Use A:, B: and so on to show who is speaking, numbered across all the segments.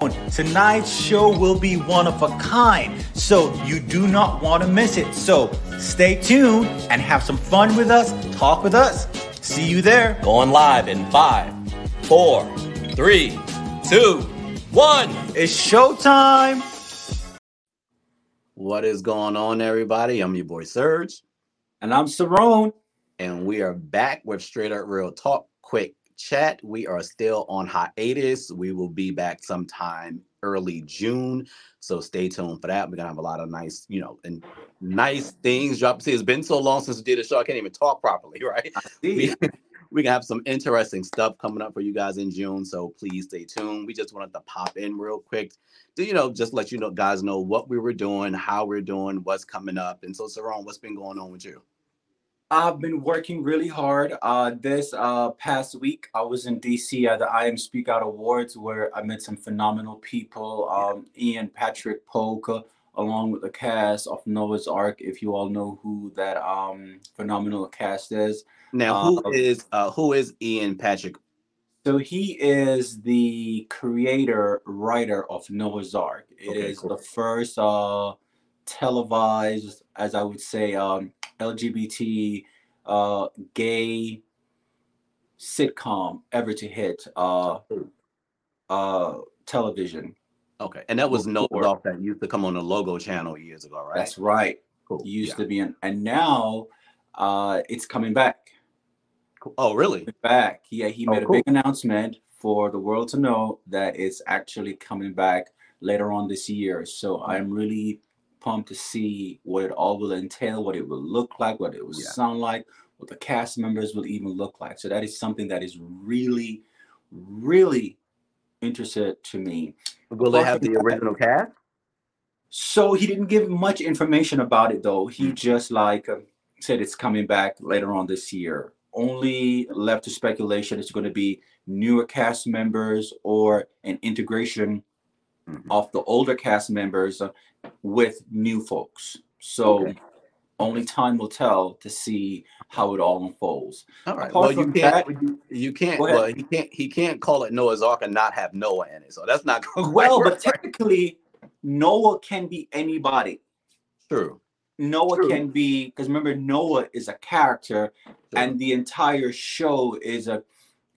A: Tonight's show will be one of a kind, so you do not want to miss it. So stay tuned and have some fun with us. Talk with us. See you there.
B: Going live in five, four, three, two, one.
A: It's showtime.
C: What is going on, everybody? I'm your boy Serge,
A: And I'm Sarone.
C: and we are back with Straight Up Real Talk Quick Chat. We are still on hiatus. We will be back sometime early June, so stay tuned for that. We're gonna have a lot of nice, you know, and nice things drop. See, it's been so long since we did a show. I can't even talk properly, right? we, we can have some interesting stuff coming up for you guys in June. So please stay tuned. We just wanted to pop in real quick to, you know, just let you know, guys know what we were doing, how we're doing, what's coming up. And so, Saron, what's been going on with you?
D: I've been working really hard. Uh, this uh, past week, I was in DC at the I Am Speak Out Awards where I met some phenomenal people. Um, Ian Patrick Polka, along with the cast of Noah's Arc. If you all know who that um, phenomenal cast is,
C: Now, who
D: Uh,
C: is uh, who is Ian Patrick?
D: so he is the creator writer of Noah's Arc. It is
C: Okay, cool.
D: the first uh, televised, as I would say, um, LGBT uh, gay sitcom ever to hit uh, uh, television.
C: Okay, and that was no
D: Before.
C: Off that used to come on the Logo channel years ago, right?
D: That's right.
C: cool.
D: Used
C: Yeah.
D: to be, in, and now uh, it's coming back.
C: Cool. Oh, really?
D: back. Yeah, he
C: Oh,
D: made a big announcement for the world to know that it's actually coming back later on this year. So I'm really pumped to see what it all will entail, what it will look like, what it will
C: Yeah.
D: sound like, what the cast members will even look like. So that is something that is really, really interested to me.
C: Will they have the original cast?
D: So he didn't give much information about it though. He
C: Mm.
D: just like uh, said it's coming back later on this year. Only left to speculation it's going to be newer cast members or an integration
C: Mhm.
D: of the older cast members uh, with new folks. So
C: Okay.
D: only time will tell to see how it all unfolds.
C: All right.
D: Apart
C: Well, you can't. you, can't. Well, he can't. He can't call it Noah's Arc and not have Noah in it. So that's not going to
D: Well, but technically, Noah can be anybody.
C: True.
D: Noah
C: True.
D: can be because remember Noah is a character
C: True.
D: and the entire show is a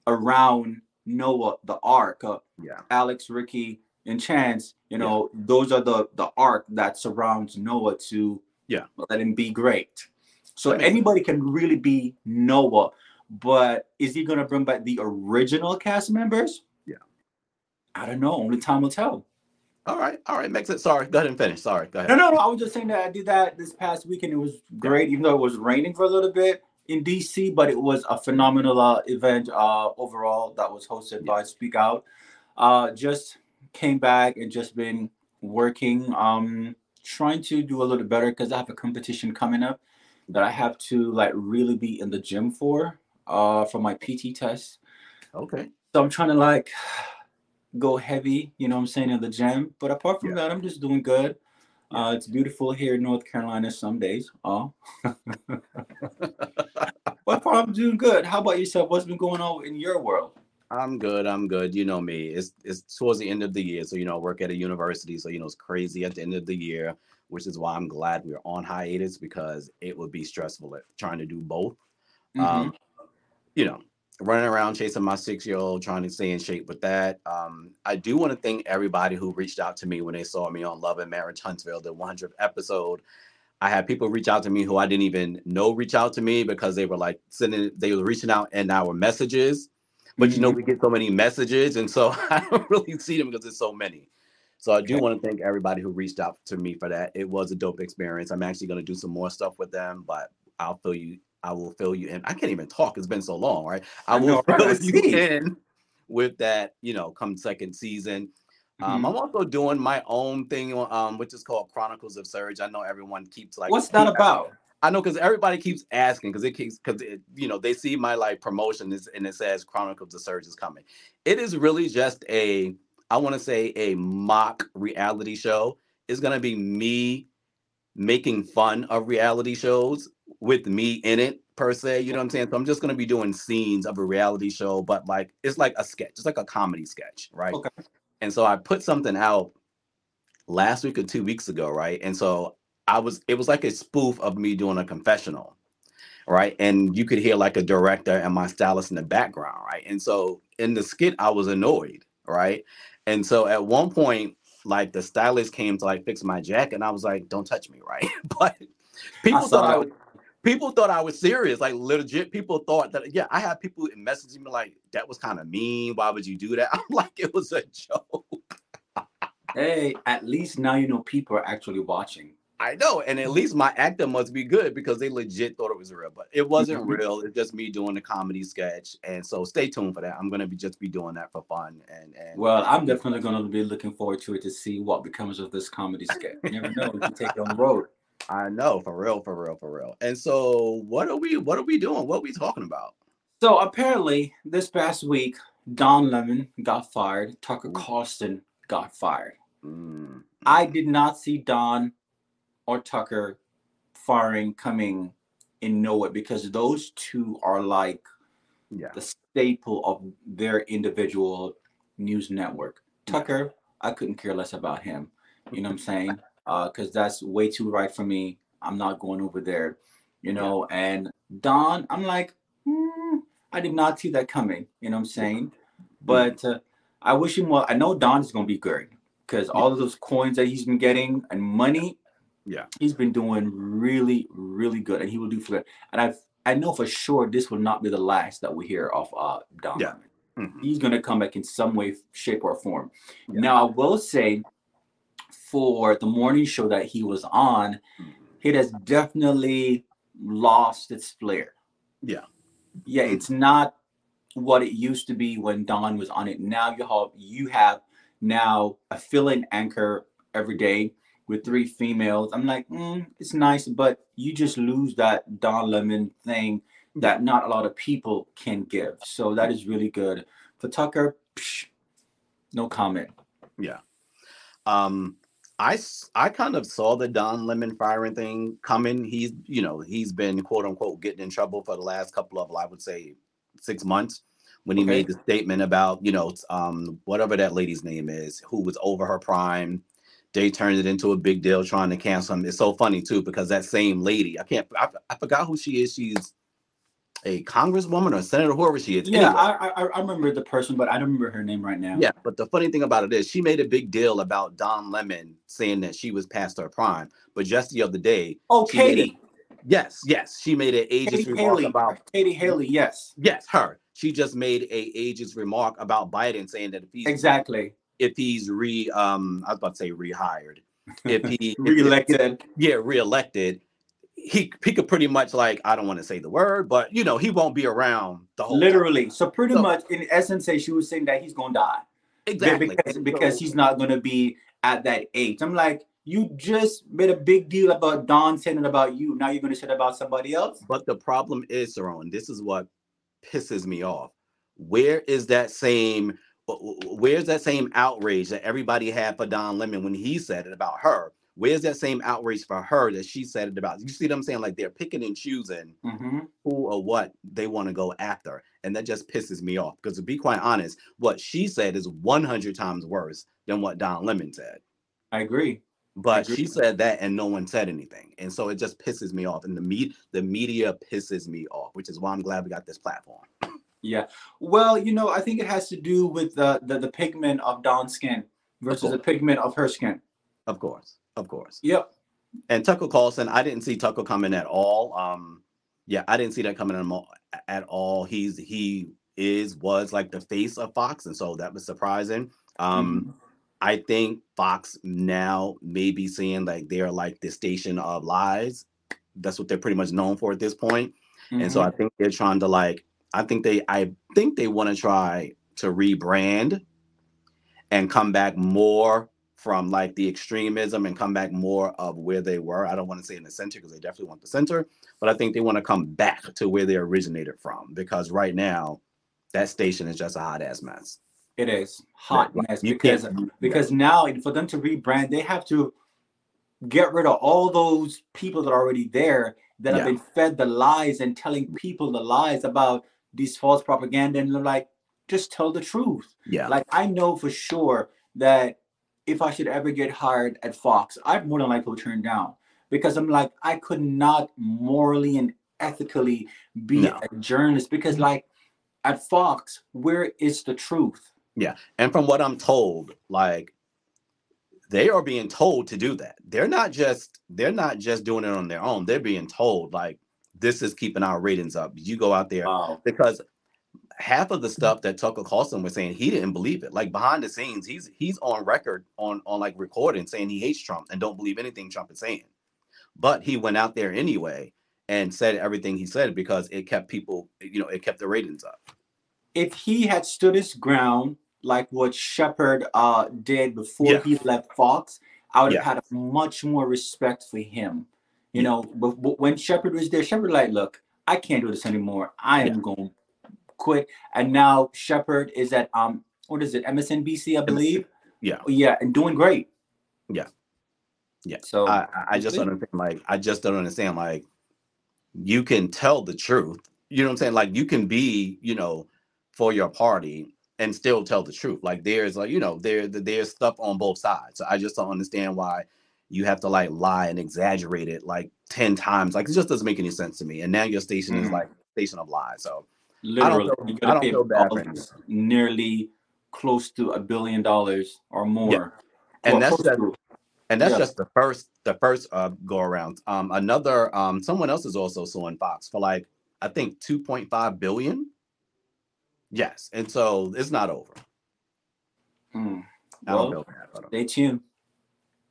D: around Noah, the ark. Uh,
C: yeah.
D: Alex, Ricky, and Chance. You know, those are the the arc that surrounds Noah to
C: Yeah.
D: let him be great. So anybody can really be Noah, but is he gonna bring back the original cast members?
C: Yeah.
D: I don't know. Only time will tell.
C: All right. All right. Makes it. Sorry. Go ahead and finish. Sorry. Go ahead.
D: No, no, no. I was just saying that I did that this past weekend. It was great, even though it was raining for a little bit in DC, but it was a phenomenal uh, event uh, overall that was hosted by Speak Out. Uh, just came back and just been working, um, trying to do a little better because I have a competition coming up that I have to like really be in the gym for uh, for my PT test.
C: Okay.
D: So I'm trying to like go heavy, you know what I'm saying, in the gym. But apart from
C: Yeah.
D: that, I'm just doing good. Uh, it's beautiful here in North Carolina some days. Oh. but I'm doing good. How about yourself? What's been going on in your world?
C: I'm good. I'm good. You know me. It's it's towards the end of the year, so you know I work at a university, so you know it's crazy at the end of the year, which is why I'm glad we're on hiatus because it would be stressful if trying to do both. Um, you know, running around chasing my six year old, trying to stay in shape with that. Um, I do want to thank everybody who reached out to me when they saw me on Love and Marriage Huntsville, the 100th episode. I had people reach out to me who I didn't even know reach out to me because they were like sending, they were reaching out in our messages. But you know, we get so many messages, and so I don't really see them because there's so many. So I do
D: Okay.
C: want to thank everybody who reached out to me for that. It was a dope experience. I'm actually going to do some more stuff with them, but I'll fill you. I will fill you in. I can't even talk. It's been so long, right? I
D: I
C: will
D: know, right?
C: Fill you in with that. You know, come second season. Um,
D: Mhm.
C: I'm also doing my own thing, um, which is called Chronicles of Serge. I know everyone keeps like,
D: What's that about?
C: I know because everybody keeps asking because it keeps because you know they see my like promotion is, and it says Chronicles of Serge is coming. It is really just a I want to say a mock reality show. It's gonna be me making fun of reality shows with me in it per se. You know what I'm saying? So I'm just gonna be doing scenes of a reality show, but like it's like a sketch, it's like a comedy sketch, right?
D: Okay.
C: And so I put something out last week or two weeks ago, right? And so I was it was like a spoof of me doing a confessional, right? And you could hear like a director and my stylist in the background, right? And so in the skit, I was annoyed, right? And so at one point, like the stylist came to like fix my jacket, and I was like, "Don't touch me," right? but people
D: I
C: thought I was people thought I was serious. Like legit, people thought that. Yeah, I had people messaging me like, "That was kind of mean. Why would you do that?" I'm like, it was a joke.
D: Hey, at least now you know people are actually watching.
C: I know, and at least my actor must be good because they legit thought it was real, but it wasn't
D: Mhm.
C: real. It's just me doing the comedy sketch, and so stay tuned for that. I'm gonna be just be doing that for fun, and and
D: Well, I'm definitely going to be looking forward to it to see what becomes of this comedy sketch. You never know. You take it on the road.
C: I know for real, for real, for real. And so, what are we? What are we doing? What are we talking about?
D: So apparently, this past week, Don Lemon got fired. Tucker Carlson got fired.
C: Mm,
D: I did not see Don or Tucker firing coming in nowhere because those two are like
C: yeah,
D: the staple of their individual news network. Tucker, I couldn't care less about him. You know what I'm saying? Because that's way too right for me. I'm not going over there. You know, and Don, I'm like, hmm, I did not see that coming. You know what I'm saying? But uh, I wish him well. I know Don is going to be good because all of those coins that he's been getting and money,
C: Yeah.
D: he's been doing really, really good, and he will do for that. And I, I know for sure this will not be the last that we hear of uh, Don.
C: Yeah. Mhm.
D: he's going to come back in some way, shape, or form.
C: Yeah.
D: Now, I will say for the morning show that he was on,
C: Mhm.
D: it has definitely lost its flair.
C: Yeah.
D: Yeah, it's not what it used to be when Don was on it. Now you have you have now a fill-in anchor every day with three females. I'm like, mm, it's nice, but you just lose that Don Lemon thing that not a lot of people can give. So that is really good. For Tucker, psh, no comment. Yeah.
C: Um, I I kind of saw the Don Lemon firing thing coming. He's you know he's been quote unquote getting in trouble for the last couple of I would say six months when he
D: Okay.
C: made the statement about you know um whatever that lady's name is who was over her prime. They turned it into a big deal trying to cancel him. It's so funny too because that same lady I can't I, I forgot who she is. She's a congresswoman or senator, whoever she is.
D: Yeah,
C: Anyway.
D: I, I I remember the person, but I don't remember her name right now.
C: Yeah, but the funny thing about it is she made a big deal about Don Lemon saying that she was past her prime. But just the other day,
D: Oh, Katie.
C: yes, yes, she made an ageist
D: Katie
C: remark
D: Haley.
C: about
D: Katie Haley. Yes.
C: yes, her. She just made a ageist remark about Biden saying that if he's
D: Exactly.
C: If he's re um I was about to say rehired. If he if-
D: Reelected.
C: yeah, reelected, he he could pretty much like I don't want to say the word, but you know, he won't be around the whole time.
D: Literally. So pretty
C: So-
D: much, in essence, she was saying that he's gonna die.
C: Exactly.
D: because because he's not going to be at that age. I'm like, you just made a big deal about Don saying it about you. Now you're going to say it about somebody else.
C: But the problem is, Saron, this is what pisses me off. Where is that same where's that same outrage that everybody had for Don Lemon when he said it about her? Where's that same outrage for her that she said it about? You see what I'm saying? Like they're picking and choosing
D: Mm-hmm.
C: who or what they want to go after. And that just pisses me off. Because to be quite honest, what she said is 100 times worse than what Don Lemon said.
D: I agree.
C: But
D: agree.
C: she said that and no one said anything. And so it just pisses me off. And the me- the media pisses me off, which is why I'm glad we got this platform.
D: Yeah. Well, you know, I think it has to do with the the, the pigment of Don's skin versus the pigment of her skin.
C: Of course. Of course.
D: Yep.
C: And Tucker Carlson, I didn't see Tucker coming at all. Um, yeah, I didn't see that coming at all- at all. He's he is was like the face of Fox, and so that was surprising. Um,
D: Mhm.
C: I think Fox now may be seeing like they're like the station of lies. That's what they're pretty much known for at this point. And so
D: Mhm.
C: I think they're trying to like, I think they, I think they want to try to rebrand and come back more from like the extremism and come back more of where they were. I don't want to say in the center because they definitely want the center, but I think they want to come back to where they originated from because right now that station is just a hot ass mess.
D: it is hot mess
C: You
D: because because now for them to rebrand, they have to get rid of all those people that are already there that have been fed the lies and telling people the lies about these false propaganda and they're like just tell the truth
C: yeah,
D: like i know for sure that if I should ever get hired at Fox, I'd more than likely turn down because I'm like, I could not morally and ethically be
C: No.
D: a journalist because, mm-hmm. like, at Fox, where is the truth? Yeah.
C: And from what I'm told, like they are being told to do that. They're not just they're not just doing it on their own. They're being told like this is keeping our ratings up. You go out there
D: Wow.
C: because half of the stuff that Tucker Carlson was saying, he didn't believe it. Like behind the scenes, he's he's on record on on like recording saying he hates Trump and don't believe anything Trump is saying. But he went out there anyway and said everything he said because it kept people, you know, it kept the ratings up.
D: If he had stood his ground like what Shepard uh, did before
C: Yeah.
D: he left Fox, I would have had much more respect for him. You
C: Yeah.
D: know, but, but when Shepard was there, Shepard like, look, I can't do this anymore. I am
C: Yeah.
D: going to quit. And now Shepard is at um, what is it, MSNBC, I believe.
C: Yeah.
D: Yeah, and doing great.
C: Yeah. Yeah.
D: So
C: I, I- I just don't understand. Like, I just don't understand. Like, you can tell the truth. You know what I'm saying? Like, you can be, you know, for your party and still tell the truth. Like, there's like, you know, there there's stuff on both sides. So I just don't understand why you have to like lie and exaggerate it like ten times. Like, it just doesn't make any sense to me. And now your station is
D: Mhm.
C: like a station of lies. So
D: literally,
C: feel-
D: you
C: I
D: gotta
C: don't feel bad for
D: nearly close to a billion dollars or more. Yeah.
C: And
D: Well,
C: that's
D: close
C: just- And that's just the first the first uh go around. Um another um someone else is also suing Fox for like I think 2.5 billion. Yes. And so it's not over.
D: Hmm.
C: I don't
D: Well,
C: feel bad for them.
D: Stay tuned.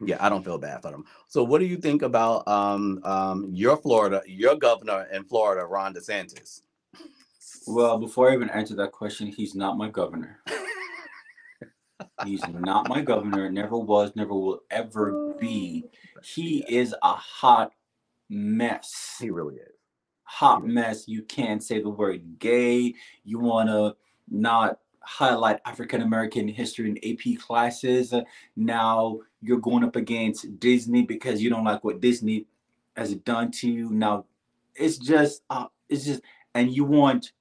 C: Yeah, I don't feel bad for them. So what do you think about um um your Florida, your governor in Florida, Ron DeSantis?
D: Well, before I even answer that question, he's not my governor. He's not my governor. Never was, never will ever be. He is a hot mess.
C: he really is.
D: Hot mess. You can't say the word gay. You want to not highlight African American history in AP classes. Now you're going up against Disney because you don't like what Disney has done to you. Now it's just, uh, it's just, and you want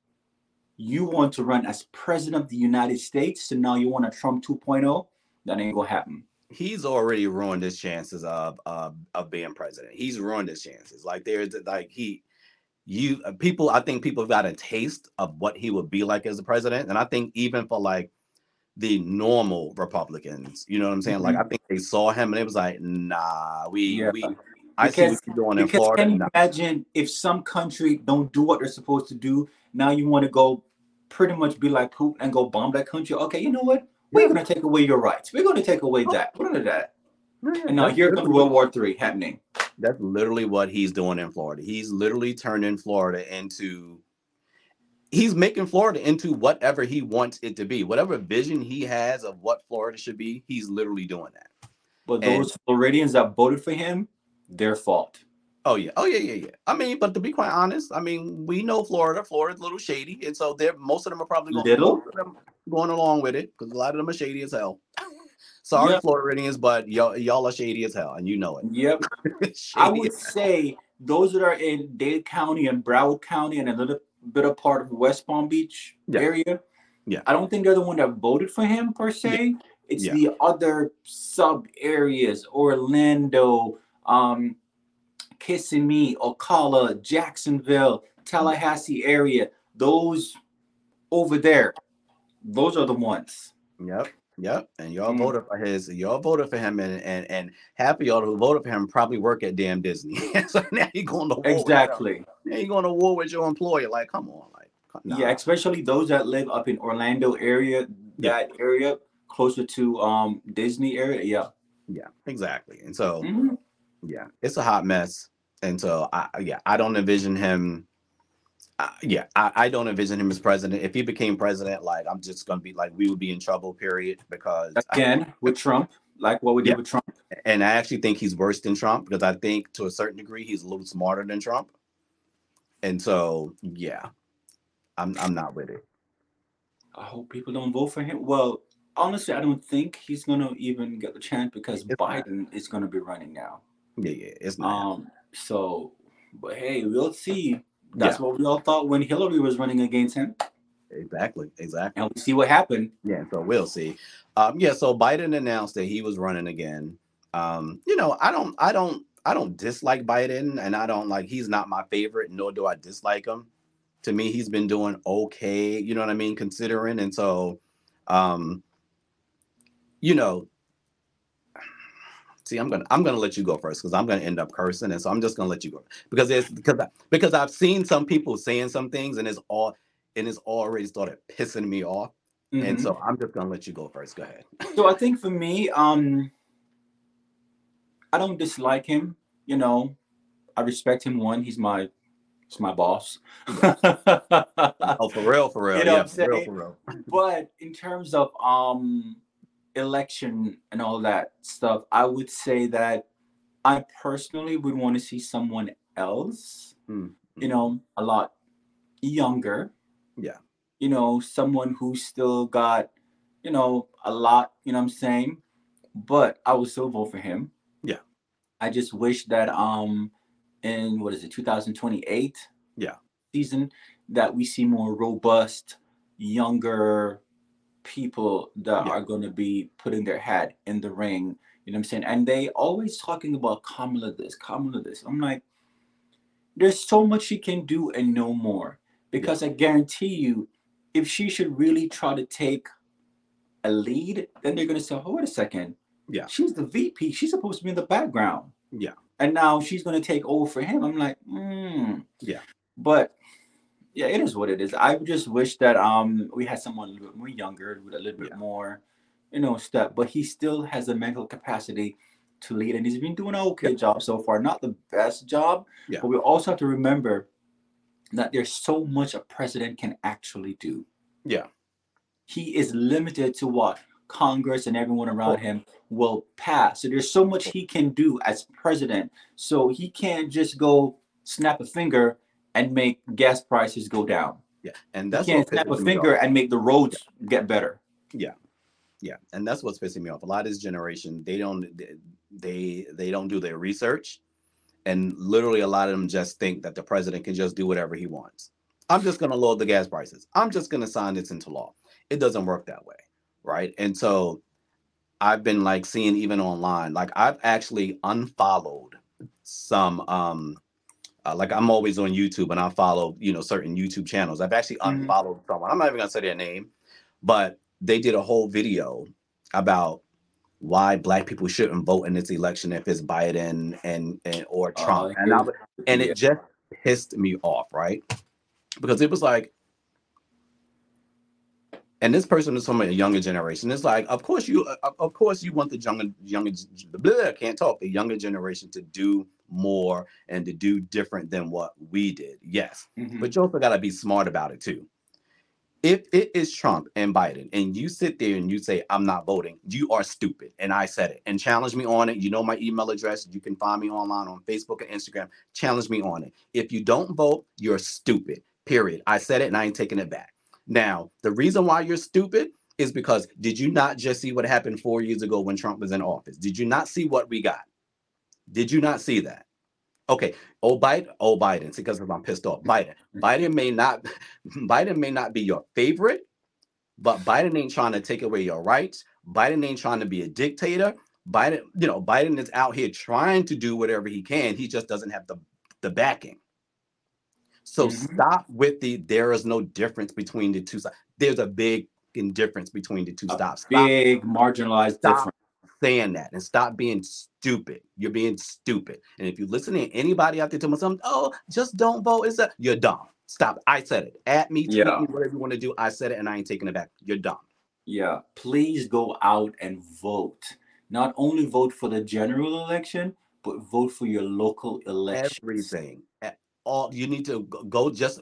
D: you want to run as president of the United States, so now you want a Trump 2.0? That ain't gonna happen.
C: He's already ruined his chances of of of being president. He's ruined his chances. Like there's like he you uh, people i think people got a taste of what he would be like as a president and i think even for like the normal republicans you know what i'm saying like i think they saw him and it was like nah we
D: Yeah.
C: we i see
D: Because-
C: what you're doing in florida
D: can you
C: Nah.
D: imagine if some country don't do what they're supposed to do? Now you want to go pretty much be like Putin and go bomb that country. Okay, you know what? We're gonna take away your rights. We're gonna take away that. What are that? And now here comes World War Three happening.
C: that's literally what he's doing in florida he's literally turning florida into he's making florida into whatever he wants it to be whatever vision he has of what florida should be he's literally doing that
D: But
C: And-
D: those Floridians that voted for him, their fault.
C: Oh yeah, oh yeah, yeah, yeah. I mean, but to be quite honest, I mean, we know Florida. Florida's a little shady, and so they're most of them are probably going,
D: Little?
C: them going along with it because a lot of them are shady as hell. Oh, Sorry,
D: Yeah.
C: Floridians, but y'all y'all are shady as hell, and you know it.
D: Yep. I would say those that are in Dade County and Broward County and a little bit of part of West Palm Beach
C: Yeah.
D: area.
C: Yeah.
D: I don't think they're the one that voted for him per se. It's
C: Yeah.
D: the other sub areas, Orlando, um, Kissimmee, Ocala, Jacksonville, Tallahassee area. Those over there, those are the ones.
C: Yep, yep. And y'all
D: Mm.
C: voted for his. Y'all voted for him, and and and half of y'all who voted for him probably work at damn Disney. so now you going to war.
D: Exactly.
C: Now you going to war with your employer. Like, come on, like, nah.
D: Yeah, especially those that live up in Orlando area,
C: Yeah.
D: that area closer to um Disney area. Yeah.
C: yeah, exactly. And so.
D: Mhm.
C: yeah it's a hot mess and so i yeah i don't envision him uh, yeah I, I don't envision him as president if he became president like i'm just gonna be like we would be in trouble period because I-
D: Again with Trump, like what we did
C: Yeah.
D: with Trump.
C: and i actually think he's worse than trump because i think to a certain degree he's a little smarter than trump and so yeah i'm i'm not with it
D: I hope people don't vote for him. Well, honestly, I don't think he's gonna even get the chance because
C: It's not.
D: Biden is gonna be running now.
C: yeah yeah it's not
D: Um, so but hey, we'll see. That's what we all thought when Hillary was running against him.
C: Exactly, exactly.
D: And we see what happened.
C: Yeah, so we'll see. Um, yeah, so Biden announced that he was running again. Um, you know, I don't, I don't, I don't dislike Biden, and I don't like. He's not my favorite, nor do I dislike him. To me, he's been doing okay. You know what I mean, considering, and so, um, you know, see, I'm gonna, I'm gonna let you go first because I'm gonna end up cursing, and so I'm just gonna let you go because it's because I, because I've seen some people saying some things, and it's all, and it's already started pissing me off. And
D: Mhm.
C: so I'm just gonna let you go first. Go ahead.
D: So I think for me, um, I don't dislike him. You know, I respect him. One, he's my, it's my boss.
C: Oh, for real, for real.
D: You know
C: yeah, for real, for real.
D: but in terms of um election and all that stuff, I would say that I personally would want to see someone else.
C: Mm,
D: You know, a lot younger.
C: Yeah.
D: You know, someone who still got, you know, a lot. You know what I'm saying? But I would still vote for him.
C: Yeah.
D: I just wish that um in what is it 2028
C: Yeah.
D: season that we see more robust younger people that
C: Yeah.
D: are going to be putting their hat in the ring you know what i'm saying and they always talking about kamala this kamala this i'm like there's so much she can do and no more because i guarantee you if she should really try to take a lead then they're going to say oh wait a second
C: Yeah.
D: she's the vp she's supposed to be in the background
C: Yeah.
D: and now she's going to take over for him i'm like mm.
C: Yeah.
D: but yeah, it is what it is. I just wish that um we had someone a little bit more younger with a little bit
C: Yeah.
D: more, you know, step. But he still has the mental capacity to lead, and he's been doing an okay job so far. Not the best job,
C: Yeah.
D: but we also have to remember that there's so much a president can actually do.
C: Yeah.
D: He is limited to what Congress and everyone around him will pass. So there's so much he can do as president. So he can't just go snap a finger and make gas prices go down.
C: Yeah, and that's
D: can't
C: what
D: snap a finger and make the roads get better.
C: Yeah, yeah, and that's what's pissing me off. A lot of this generation, they don't, they they don't do their research, and literally a lot of them just think that the president can just do whatever he wants. I'm just going to lower the gas prices. I'm just going to sign this into law. It doesn't work that way, right? And so, I've been like seeing even online, like I've actually unfollowed some um uh, like I'm always on YouTube and I follow, you know, certain YouTube channels. I've actually
D: Mhm.
C: unfollowed someone. I'm not even gonna say their name, but they did a whole video about why black people shouldn't vote in this election if it's Biden and, and or
D: Oh,
C: Trump.
D: I
C: and I, was- and it just pissed me off, right? Because it was like, and this person is from a younger generation. It's like, of course you, uh, of course you want the younger, younger, blah, can't talk, the younger generation to do more and to do different than what we did. Yes,
D: Mhm.
C: but you also got to be smart about it too. If it is Trump and Biden, and you sit there and you say, I'm not voting, you are stupid. And I said it. And challenge me on it. You know my email address. You can find me online on Facebook and Instagram. Challenge me on it. If you don't vote, you're stupid. Period. I said it and I ain't taking it back. Now, the reason why you're stupid is because did you not just see what happened four years ago when Trump was in office? Did you not see what we got? Did you not see that? Okay. Oh, Biden. Oh, Biden. Because I'm pissed off. Biden. Biden may not. Biden may not be your favorite, but Biden ain't trying to take away your rights. Biden ain't trying to be a dictator. Biden, you know, Biden is out here trying to do whatever he can. He just doesn't have the the backing. So
D: Mhm.
C: stop with the there is no difference between the two sides. There's a big difference between the two
D: A
C: stops. Stop
D: Big marginalized
C: Stop.
D: difference.
C: Saying that and stop being stupid. You're being stupid. And if you listen to anybody out there telling something, oh, just don't vote, it's a, you're dumb. Stop. I said it. At me, tweet
D: Yeah.
C: me, whatever you want to do. I said it and I ain't taking it back. You're dumb.
D: Yeah, please go out and vote. Not only vote for the general election, but vote for your local election.
C: Everything. At all you need to go, just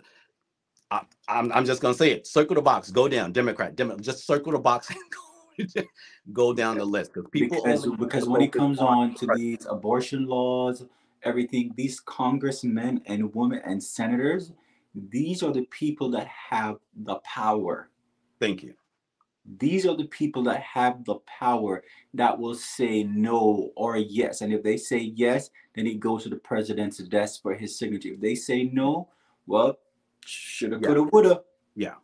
C: I, I'm, I'm just gonna say it. Circle the box. Go down. Democrat. Democrat. Just circle the box and go, go down the list because people
D: because because when it comes
C: on
D: to these abortion laws, everything, these congressmen and women and senators, these are the people that have the power.
C: Thank you.
D: These are the people that have the power that will say no or yes. And if they say yes, then it goes to the president's desk for his signature. If they say no, well, shoulda,
C: Yeah.
D: coulda, woulda.
C: Yeah,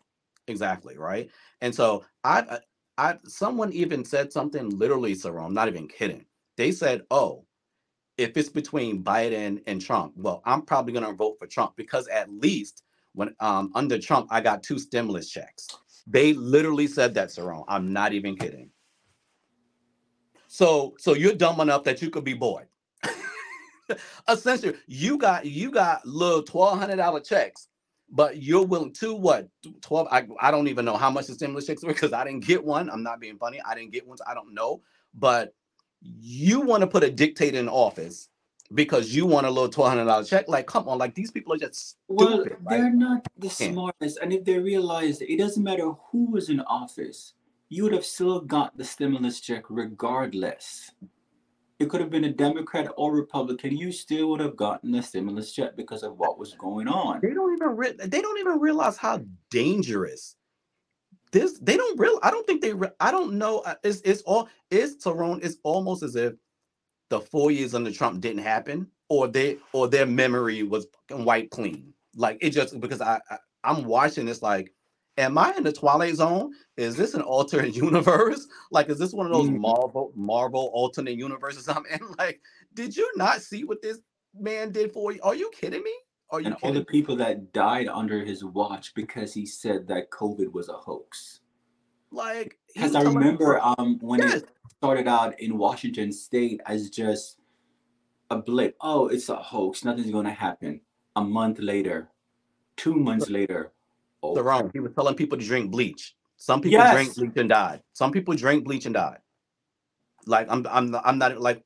C: exactly, right? And so I, I, someone even said something literally, so I'm not even kidding. They said, "Oh, if it's between Biden and Trump, well, I'm probably going to vote for Trump because at least when um, under Trump, I got two stimulus checks. They literally said that, Saron. I'm not even kidding. So, so you're dumb enough that you could be bored. Essentially, you got you got little twelve hundred dollar checks, but you're willing to what twelve? I, I don't even know how much the stimulus checks were because I didn't get one. I'm not being funny. I didn't get one. So I don't know. But you want to put a dictator in office because you want a little twelve hundred dollar check. Like, come on, like these people are just stupid,
D: Well, they're not the smartest, and if they realized it doesn't matter who was in office, you would have still got the stimulus check regardless. It could have been a Democrat or Republican. You still would have gotten the stimulus check because of what was going on.
C: They don't even re- they don't even realize how dangerous this. They don't real. I don't think they. Re- I don't know. uh, It's it's all. It's Tyrone. It's almost as if the four years under Trump didn't happen, or they or their memory was wiped clean. Like it just because I, I I'm watching this like. Am I in the Twilight Zone? Is this an alternate universe? Like, is this one of those
D: Mhm.
C: Marvel Marvel alternate universes I'm in? Like, did you not see what this man did for you? Are you kidding me? Are you
D: And all
C: kidding
D: the people that died under his watch because he said that COVID was a hoax.
C: Like,
D: Because I remember um, when
C: Yes.
D: it started out in Washington State as just a blip. Oh, it's a hoax. Nothing's going to happen. A month later, two months later, oh,
C: the wrong. He was telling people to drink bleach. Some people drank
D: Yes.
C: bleach and died. Some people drank bleach and died. Like I'm, I'm, not- I'm not like,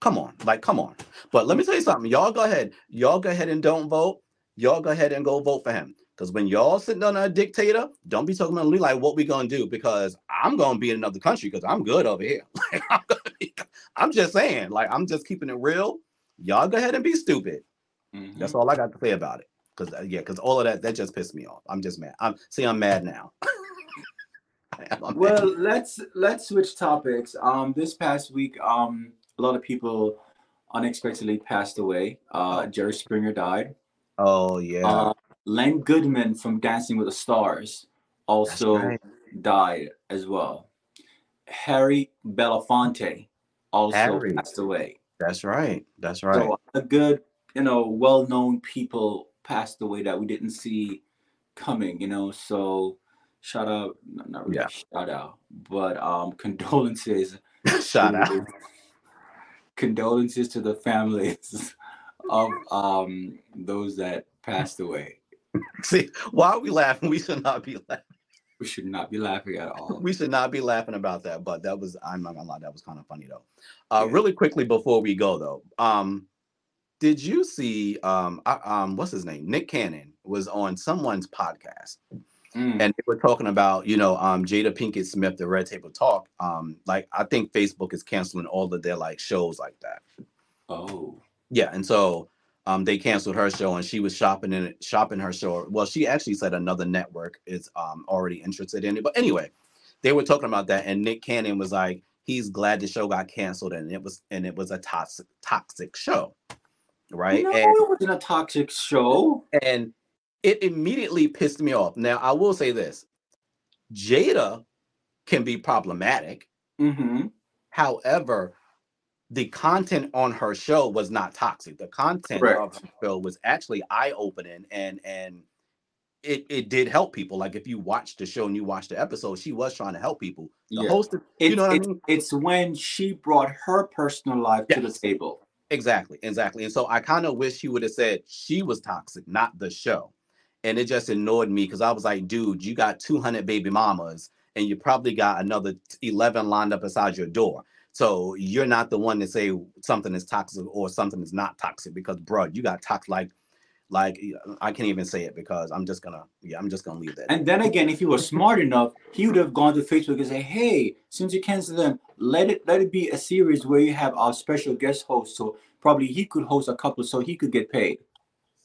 C: come on, like come on. But let me tell you something. Y'all go ahead. Y'all go ahead and don't vote. Y'all go ahead and go vote for him. Because when y'all sitting under a dictator, don't be talking about me like what we gonna do. Because I'm gonna be in another country because I'm good over here. Like, I'm, be, I'm just saying. Like I'm just keeping it real. Y'all go ahead and be stupid.
D: mhm.
C: That's all I got to say about it. Because yeah, because all of that that just pissed me off. I'm just mad. I'm see, I'm mad now. I'm mad.
D: Well, let's let's switch topics. Um, this past week, um, a lot of people unexpectedly passed away. Uh, Jerry Springer died.
C: oh yeah,
D: Uh, Len Goodman from Dancing with the Stars also
C: right.
D: died as well. Harry Belafonte also
C: Harry.
D: passed away.
C: that's right. That's right.
D: So a good, you know, well-known people passed away that we didn't see coming. You know, so shout out, not really
C: Yeah.
D: shout out, but um, condolences.
C: Shout out.
D: Condolences to the families of um those that passed away.
C: See, why are we laughing? We should not be laughing.
D: We should not be laughing at all.
C: We should not be laughing about that. But that was I'm not gonna lie, that was kind of funny though. Uh,
D: Yeah.
C: really quickly before we go though, um, did you see um uh, um what's his name? Nick Cannon was on someone's podcast.
D: Mm.
C: and they were talking about you know um jada pinkett smith the red table talk um like i think facebook is canceling all of their like shows like that
D: Oh,
C: yeah and so um they canceled her show and she was shopping in it shopping her show well she actually said another network is um already interested in it but anyway they were talking about that and nick cannon was like he's glad the show got canceled and it was and it was a toxic toxic show right
D: no,
C: and
D: it wasn't a toxic show.
C: and it immediately pissed me off. Now, I will say this Jada can be problematic.
D: Mm-hmm.
C: However, the content on her show was not toxic. The content of
D: Correct.
C: her show was actually eye-opening and and it, it did help people. Like if you watched the show and you watched the episode, she was trying to help people. The
D: Yeah.
C: host, of-
D: It's,
C: you know what I mean?
D: it's when she brought her personal life to the table.
C: Exactly, exactly. And so I kind of wish he would have said she was toxic, not the show. And it just annoyed me because I was like, dude, you got 200 baby mamas and you probably got another 11 lined up beside your door. So you're not the one to say something is toxic or something is not toxic because, bro, you got toxic like, like uh, I can't even say it because I'm just gonna, yeah, I'm just gonna leave that.
D: And then again, if he was smart enough, he would have gone to Facebook and say, "Hey, since you canceled them, let it let it be a series where you have our special guest host. So probably he could host a couple, so he could get paid."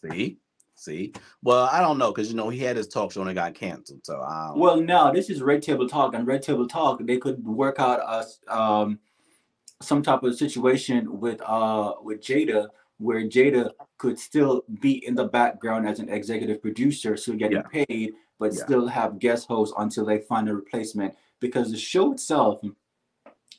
C: See, see. Well, I don't know because you know he had his talk show and it got canceled. So I
D: Well, now this is Red Table Talk, and Red Table Talk, they could work out a um, some type of situation with uh with Jada, where Jada could still be in the background as an executive producer, so getting paid, but
C: Yeah.
D: still have guest hosts until they find a replacement because the show itself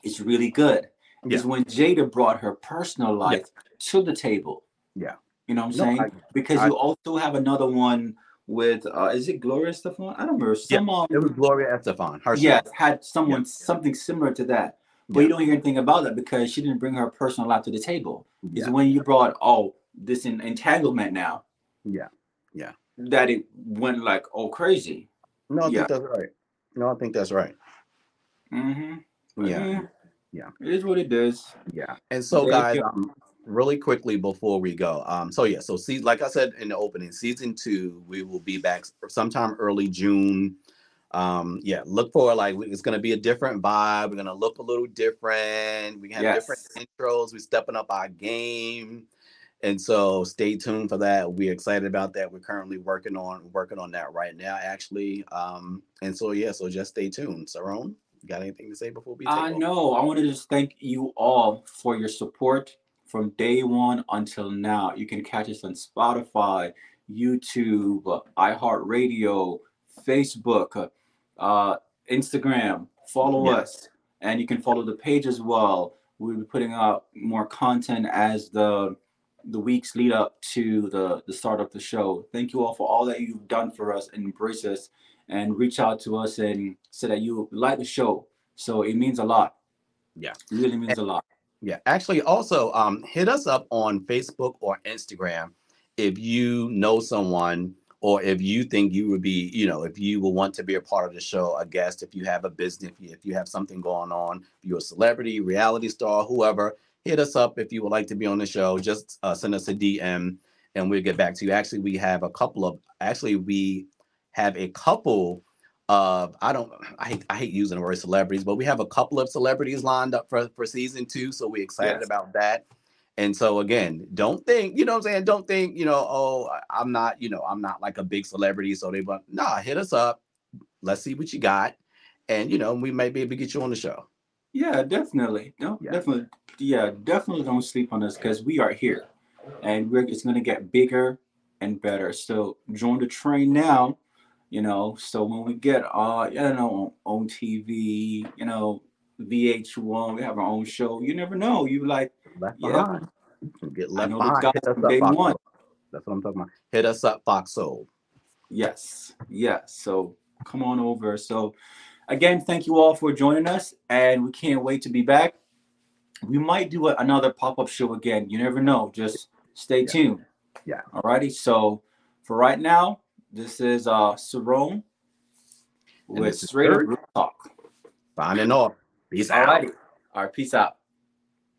D: is really good.
C: Yeah.
D: Is when Jada brought her personal life to the table.
C: Yeah.
D: You know what I'm
C: No,
D: saying?
C: I-
D: because
C: I-
D: you also have another one with uh is it Gloria Stefan? I don't remember. Some um,
C: It was Gloria Estefan. Her show.
D: yes, had someone
C: Yeah.
D: something similar to that. But you don't hear anything about that because she didn't bring her personal life to the table. It's
C: Yeah.
D: when you brought oh this en- entanglement now
C: Yeah. Yeah.
D: that it went like oh crazy.
C: No, I
D: Yeah.
C: think that's right. No, I think that's right.
D: Mm-hmm.
C: Yeah. Yeah.
D: It is what it is.
C: Yeah. And so,
D: Thank
C: guys, um, really quickly before we go, um, so yeah, so see, like I said in the opening, season two, we will be back sometime early June. Um, yeah, look for like it's gonna be a different vibe. We're gonna look a little different. We have different intros. We're stepping up our game. And so stay tuned for that. We're excited about that. We're currently working on working on that right now, actually. Um, and so yeah, so just stay tuned. Sarone, you got anything to say before we take
D: I know. I want to just thank you all for your support from day one until now. You can catch us on Spotify, YouTube, uh, iHeartRadio, Facebook, uh, uh, Instagram. Follow
C: Yeah.
D: us, and you can follow the page as well. We'll be putting out more content as the the weeks lead up to the the start of the show. Thank you all for all that you've done for us and embrace us and reach out to us and say that you like the show. So it means a lot.
C: Yeah.
D: It really means a lot.
C: Yeah, actually, also um, hit us up on Facebook or Instagram if you know someone or if you think you would be, you know, if you will want to be a part of the show, a guest, if you have a business, if you, if you have something going on, if you're a celebrity, reality star, whoever, hit us up if you would like to be on the show. Just uh, send us a DM and we'll get back to you. Actually, we have a couple of, actually, we have a couple of I don't I hate, I hate using the word celebrities, but we have a couple of celebrities lined up for for season two, so we're excited
D: Yes.
C: about that. And so again, don't think you know what I'm saying. Don't think you know oh I'm not you know I'm not like a big celebrity, so they but nah hit us up. Let's see what you got, and you know we may be able to get you on the show.
D: Yeah, definitely. No,
C: Yeah.
D: definitely. Yeah, definitely don't sleep on us because we are here and we're it's gonna get bigger and better. So join the train now, you know. So when we get uh you know on, on TV, you know, VH1, we have our own show. You never know. You like
C: Left
D: Yeah.
C: behind, You can get
D: I
C: left
D: know
C: behind.
D: guys
C: Hit us
D: from day one.
C: That's what I'm talking about. Hit us up, Fox Soul.
D: Yes, yes. So come on over. So again, thank you all for joining us, and we can't wait to be back. We might do a, another pop-up show again. You never know. Just stay
C: Yeah.
D: tuned.
C: Yeah.
D: Alrighty. So for right now, this is uh Sarone with Straight Up
C: Kurt.
D: Real Talk.
C: Signing off. Peace out.
D: Alrighty. All right. Peace out.